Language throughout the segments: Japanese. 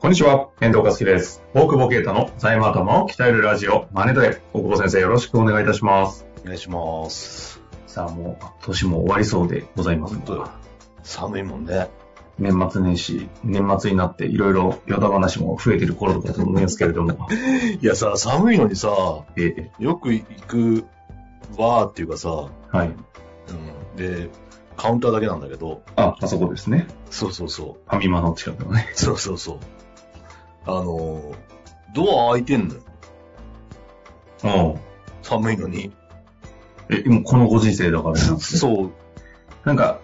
こんにちは、遠藤和樹です。大久保啓太の財務頭を鍛えるラジオ、マネトレ。大久保先生、よろしくお願いいたします。お願いします。さあ、もう、年も終わりそうでございます寒いもんね。年末年始、年末になっていろいろヨタ話も増えてる頃だと思いますけれども、いやさ、寒いのにさ、えーよく行くバーっていうかさ、はい。うん、で、カウンターだけなんだけど、あ、あそこですね。そうそうそう。ファミマの近くのね。そうそうそう。あの、ドア開いてんのよ。うん。寒いのに。え、もうこのご時世だからなんですねそう。なんか、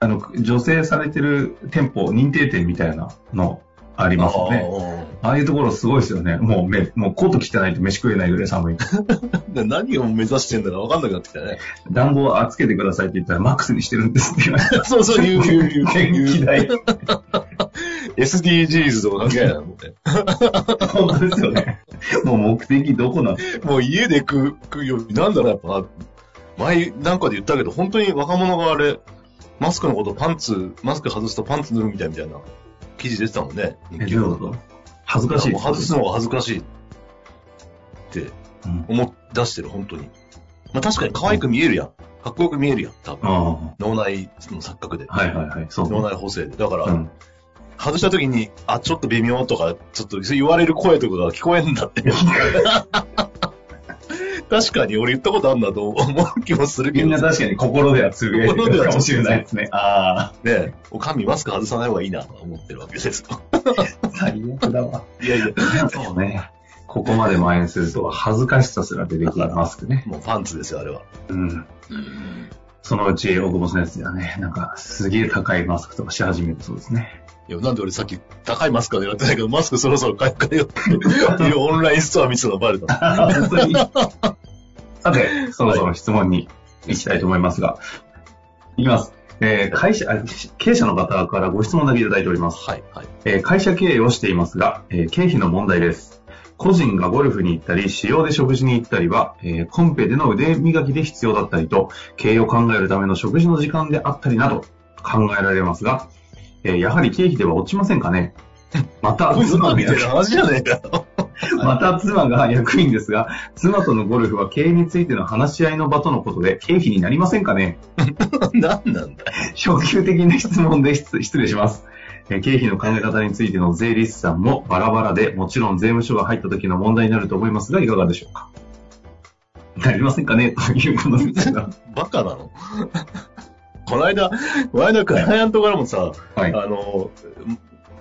あの、女性されてる店舗、認定店みたいなのありますよね。ね。ああいうところすごいですよね。もうめ、もうコート着てないと飯食えないぐらい寒い。で何を目指してんだか分かんなくなってきたね。暖房はつけてくださいって言ったらマックスにしてるんですって言われて。そうそう、言う言う言う。電気代。SDGs とか関係ないな、もうね。本当ですよね。もう目的どこなん？もう家で食う、食うより、なんだろう、やっぱ、前なんかで言ったけど、本当に若者があれ、マスクのことパンツ、マスク外すとパンツ脱ぐみたいみたいな記事出てたもんね。え、どういうこと？恥ずかしい外すのが恥ずかしいってうん思い出してる、本当に。まあ確かに可愛く見えるやん。かっこよく見えるやん、多分。あ脳内の錯覚で。あ。はいはいはい。そう。脳内補正で。だから、うん。外した時に、あ、ちょっと微妙とか、ちょっと言われる声とかが聞こえんだって。確かに俺言ったことあるんだと思う気もするけど。みんな確かに心ではつぶやいて心ではるかもしれないですね。あねおかみマスク外さない方がいいなと思ってるわけです。最悪だわ。いやいや、そうね。ここまで蔓延すると恥ずかしさすら出てくるマスクね。もうパンツですよ、あれは。うん。そのうち、大久保先生はね、なんか、すげえ高いマスクとかし始めるそうですね。いや、なんで俺さっき高いマスクはやってないけど、マスクそろそろ買い替えようっていう オンラインストア見てたのバレた。さて、そろそろ質問に行きたいと思いますが、いきます。えー会社、あ経営者の方からご質問だけいただいております。はい、はい。えー会社経営をしていますが、えー経費の問題です。個人がゴルフに行ったり、私用で食事に行ったりは、えーコンペでの腕磨きで必要だったりと、経営を考えるための食事の時間であったりなど考えられますが、えーやはり経費では落ちませんかね？また、妻が。また妻が役員 ですが、妻とのゴルフは経営についての話し合いの場とのことで経費になりませんかね？何なんだよ。初級的な質問で失失礼します。えー経費の考え方についての税理士さんもバラバラで、もちろん税務署が入った時の問題になると思いますが、いかがでしょうか？なりませんかね？ということですが。バカなの？この間、この間、クライアントからもさ、はい。あの、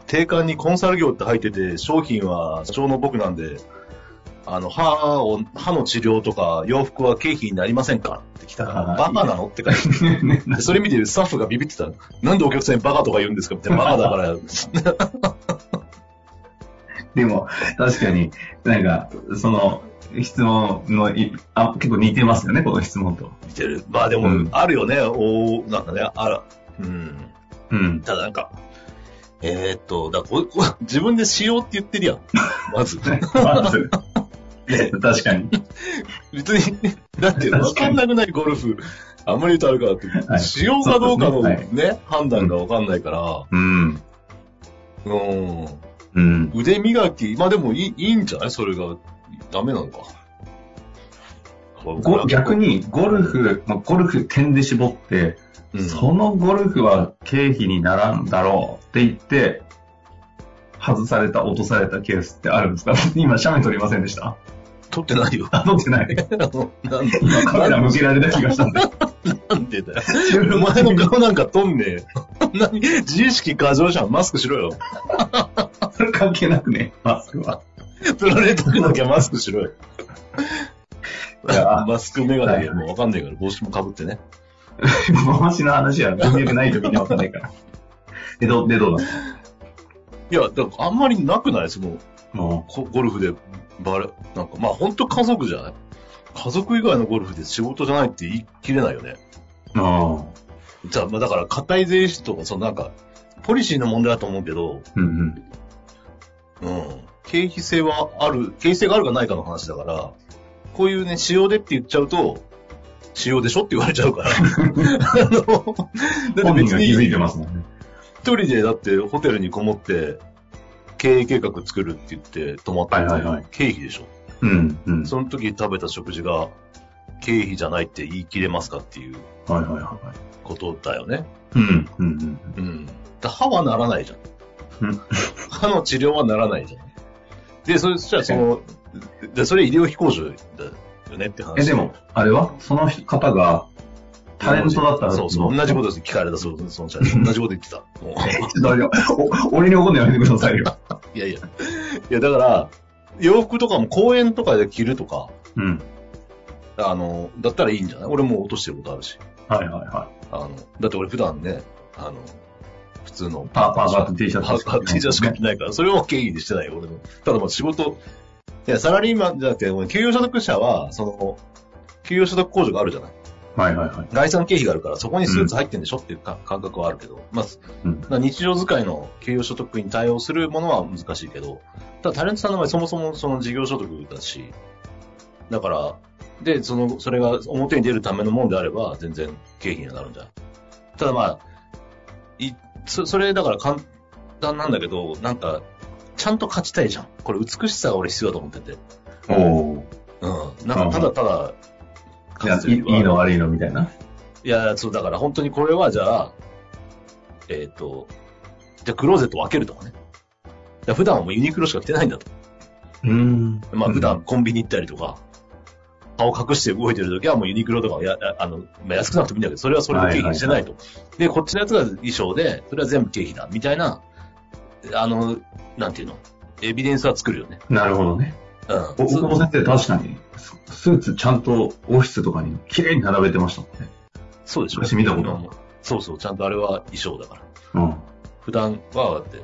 定款にコンサル業って入ってて、商品は社長の僕なんで、あの、歯を、歯の治療とか洋服は経費になりませんか？って来たから、はいバカなの？って書いて それ見てスタッフがビビってた。なんでお客さんにバカとか言うんですか？みたいな。バカだから。でも、確かに、なんか、その、質問のいあ、結構似てますよね、この質問と。見てる。まあでも、うんあるよね。おなんかね、あら。うん。うん。ただなんか、えー、っと、だここ自分でしようって言ってるやん。まず。まず 確かに。別に、だって分かんなくないゴルフ、あんまり言うとあるからって、はいしようかどうかのそうですね、判断が分かんないから、うん。うん、うん。腕磨き、まあでもいいいいんじゃない？それが、ダメなのか。ご逆、に、ゴルフ、まあ、ゴルフ点で絞って、うん、そのゴルフは経費にならんだろうって言って、外された、落とされたケースってあるんですか？今、写メ撮りませんでした？撮ってないよ。あ、撮ってない。なんで今、カメラ向けられた気がしたんで。なんでだよ。お前の顔なんか撮んねえよ。何？自意識過剰じゃん。マスクしろよ。それ関係なくね、マスクは。プラネタくなきゃマスクしろよ。いやマスクメガネでもうわかんないから帽子もかぶってね。回しの話は文脈ないとみんなわかんないから。で、ど、で、どうだっいや、だからあんまりなくない？その、たもこゴルフでバレ、なんか、まあ本当家族じゃない？家族以外のゴルフで仕事じゃないって言い切れないよね。う、ああ。じゃあ、まあだから、硬い税理士とか、そのなんか、ポリシーの問題だと思うけど、うんうん。うん。経費性はある、経費性があるかないかの話だから、こういうね、仕様でって言っちゃうと、仕様でしょって言われちゃうから。あの、だって本別に、気づいてますもんね。一人でだってホテルにこもって、経営計画作るって言って泊まったってはいはいはい経費でしょ。うん、うん。その時食べた食事が経費じゃないって言い切れますかっていうことだよね。い。うん、うん、うん。だ歯はならないじゃん 歯の治療はならないじゃん。で、そしたらその、でそれ医療費控除だよねって話。え、でも、あれは？その方が、タレントだったらそうそう、同じことです。聞かれたそう、その社長 同じこと言ってた。もう俺に怒るのやめてくださいよ。いやいや。いや、だから、洋服とかも公園とかで着るとか、うん。あの、だったらいいんじゃない？俺も落としてることあるし。はいはいはあの、だって俺普段ね、あの、普通のパーパーカーと T シャツパーカー T シャツしか着ないから、それを経緯にしてないよ、俺の。ただまあ仕事、いや、サラリーマンじゃなくて、俺給与所得者は、その、給与所得控除があるじゃない。い。はいはいはい。概算経費があるから、そこにスーツ入ってんでしょっていうか感覚はあるけど、まあ、うん。日常使いの給与所得に対応するものは難しいけど、ただタレントさんの場合そもそもその事業所得だし、だから、で、その、それが表に出るためのもんであれば、全然経費にはなるんじゃん。ただまあ、い、そそれだから簡単なんだけど、なんか、ちゃんと勝ちたいじゃん。これ美しさが俺必要だと思ってて。おお。うん。なんかただただ、いや、いいいいの悪いのみたいな。いや、そう、だから本当にこれはじゃあ、えっ、と、じゃあクローゼット分けるとかね。だから普段はもうユニクロしか着てないんだと。うん。まあ普段コンビニ行ったりとか、顔隠して動いてる時はもうユニクロとかや、あの、まあ、安くなくてもいいんだけど、それはそれで経費にしてないと。で、こっちのやつが衣装で、それは全部経費だ、みたいな、あの、なんていうの、エビデンスは作るよね。なるほどね。うん。大久保先生確かに、ススーツちゃんとオフィスとかに綺麗に並べてましたもんね。そうでしょ。私見たことあるうんそうそう、ちゃんとあれは衣装だから。うん。普段は、だって、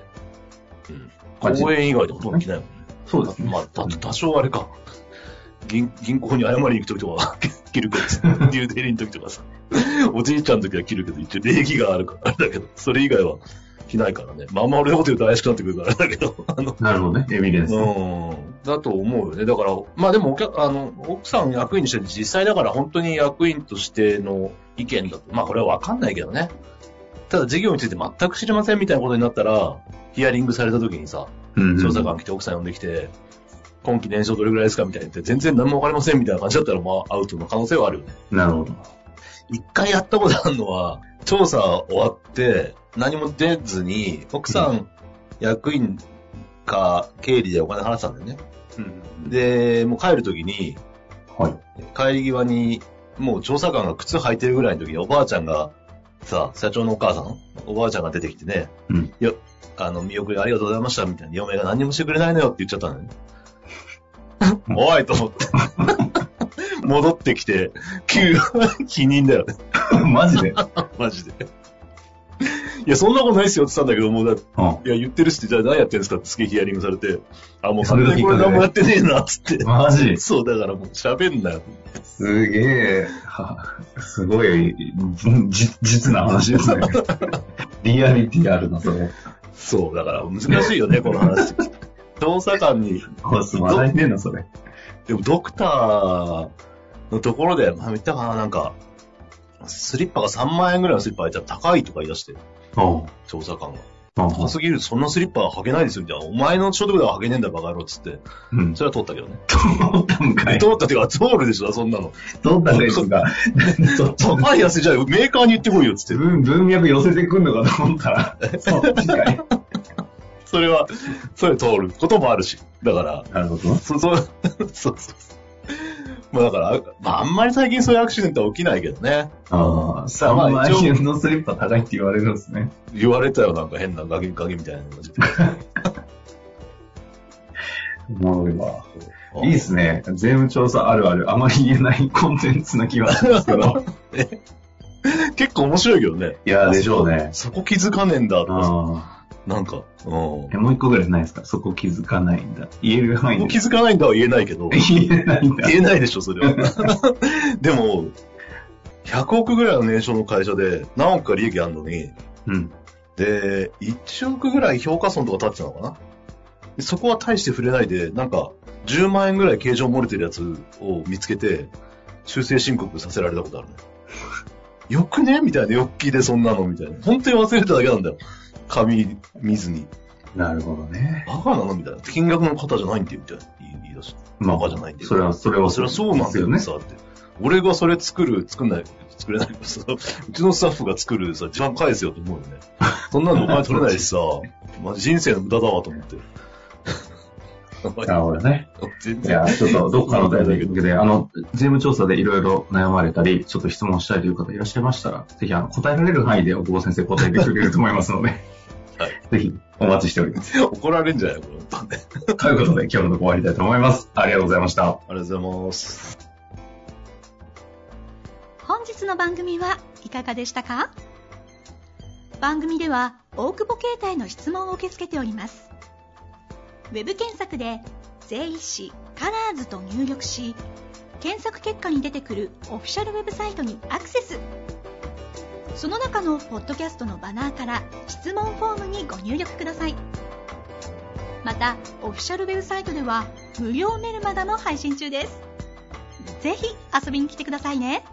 うん。まあ公園以外でほとんど着ないもんね。そうですね。まあ、た多少あれか。銀銀行に謝りに行くときとか着 るけど、デューデリーのときとかさ、おじいちゃんのときは着るけど、一応礼儀があるからあれだけど、それ以外は着ないからね。まああんま俺のこと言うと怪しくなってくるからあれだけど、あの、なるほどね。エビデンス。うん、だと思うよね。だから、まあでもお客、あの、奥さん役員にして実際だから本当に役員としての意見だと、まあこれはわかんないけどね。ただ事業について全く知りませんみたいなことになったら、ヒアリングされた時にさ、調査官来て奥さん呼んできて、今期年商どれぐらいですかみたいに言って、全然何もわかりませんみたいな感じだったら、まあアウトの可能性はあるよね。なるほど。一回やったことあるのは、調査終わって、何も出ずに、奥さん、役員か経理でお金払ってたんだよね。で、もう帰るときに、はい。帰り際に、もう調査官が靴履いてるぐらいの時におばあちゃんが、さ、社長のお母さんおばあちゃんが出てきてね、うんいや、あの、見送りありがとうございました、みたいな、嫁が何にもしてくれないのよって言っちゃったのね。おいと思って。戻ってきて、急、否認だよね。マジで？マジで。いや、そんなことないっすよって言ったんだけど、もうだうん。いや、言ってるっすって、じゃあ何やってんですかってすげえヒアリングされて、あ、もう完それが全にこれ何もやってねえな、つって。マジ？そう、だからもう喋んなよ。すげえ、はすごい、じ実な話ですね。リアリティあるな、それ。そう、だから難しいよね、この話。調査官に、笑いねえな、それ。でもドクターのところで、まあ、見たかな、なんか、スリッパが3万円ぐらいのスリッパ履いたら高いとか言い出して、うん。調査官が。うん高すぎる、そんなスリッパは履けないですよ、みたいな。お前の所得では履けねえんだ、バカ野郎、つって。うん。それは通ったけどね。通ったんかい。通ったっていうか、通るでしょ、そんなの。通ったんかいそっち高い安いじゃあメーカーに言ってこいよ、つって。文文脈寄せてくんのかと思ったら、そっちかい。それは、それ通ることもあるし。だから、なるほど。そ、そ、そうそう。まあだから、まああんまり最近そういうアクシデントは起きないけどね。ああ、3まあ万一応円のスリッパ高いって言われるんですね。言われたよ、なんか変なガキガキみたいなのが出ておもろいわ。いいですね。税務調査あるある、あまり言えないコンテンツな気がするんですけど。結構面白いけどね。いや、でしょうね。そこ気づかねえんだとかさあなんか、うん。もう一個ぐらいないですか？そこ気づかないんだ。言える範囲で。気づかないんだは言えないけど、言えないんだ。言えないでしょ、それは。でも、100億ぐらいの年商の会社で何億か利益あるのに、うん。で、1億ぐらい評価損とか立ってたのかな？でそこは大して触れないで、なんか、10万円ぐらい形状漏れてるやつを見つけて、修正申告させられたことあるね。よくね？みたいな、よっきでそんなのみたいな。本当に忘れてただけなんだよ。紙見ずに。なるほどね。バカなのみたいな。金額の方じゃないんだよ、みたいな。言い出して。バカじゃないんだよ。それは、それは、それはそうなんだよね、さ、って。俺がそれ作る、作んない、作れないけどさ、うちのスタッフが作るさ、時間返せよと思うよね。そんなのお金取れないしさ、まあ、人生の無駄だわと思って。なるほどね。全然。いや、ちょっとどっかのタイミングで、あの、税務調査でいろいろ悩まれたり、ちょっと質問したいという方いらっしゃいましたら、ぜひあの答えられる範囲で奥保先生答えてくれると思いますので、はい。ぜひお待ちしております。怒られんじゃないこれ、本当ね。ということで、今日のところ終わりたいと思います。ありがとうございました。ありがとうございます。本日の番組はいかがでしたか？番組では大久保携帯の質問を受け付けておりますウェブ検索で「税理士カラーズと入力し検索結果に出てくるオフィシャルウェブサイトにアクセス。その中のポッドキャストのバナーから質問フォームにご入力ください。またオフィシャルウェブサイトでは無料メルマガも配信中です。ぜひ遊びに来てくださいね。